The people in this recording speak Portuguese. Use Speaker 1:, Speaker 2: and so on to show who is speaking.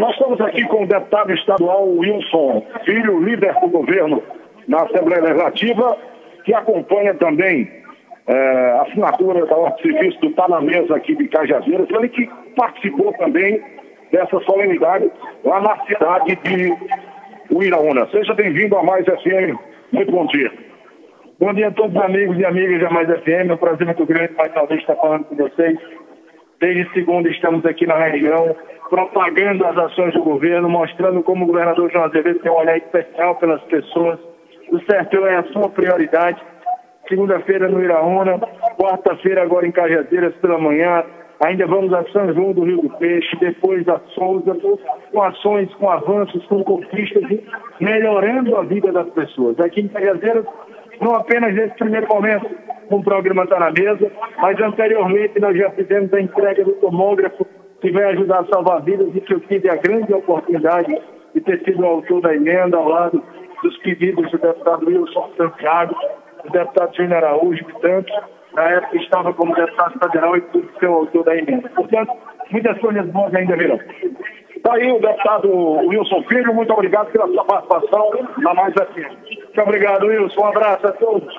Speaker 1: Nós estamos aqui com o deputado estadual Wilson Filho, líder do governo na Assembleia Legislativa, que acompanha também é, a assinatura da ordem de serviço do Tá Mesa aqui de Cajazeiras, ele que participou também dessa solenidade lá na cidade de Uiraúna. Seja bem-vindo a Mais FM. Muito bom dia.
Speaker 2: Bom dia a todos os amigos e amigas da Mais FM. É um prazer muito grande mais uma vez estar falando com vocês. Desde segunda estamos aqui na região propagando as ações do governo, mostrando como o governador João Azevedo tem um olhar especial pelas pessoas. O sertão é a sua prioridade. Segunda-feira no Iraúna, quarta-feira agora em Cajadeiras pela manhã, Ainda vamos a São João do Rio do Peixe, depois a Souza, com ações, com avanços, com conquistas, melhorando a vida das pessoas. Aqui em Cajazeiras, não apenas nesse primeiro momento, com o programa está na mesa, mas anteriormente nós já fizemos a entrega do tomógrafo que vai ajudar a salvar vidas e que eu tive a grande oportunidade de ter sido o autor da emenda ao lado dos pedidos do deputado Wilson Santiago, do deputado Júnior Araújo e tantos, na época estava como deputado federal e por ser o autor da emenda. Portanto, muitas coisas boas ainda virão.
Speaker 1: Está aí o deputado Wilson Filho, muito obrigado pela sua participação na Mais FM.
Speaker 2: Muito obrigado, Wilson. Um abraço a todos.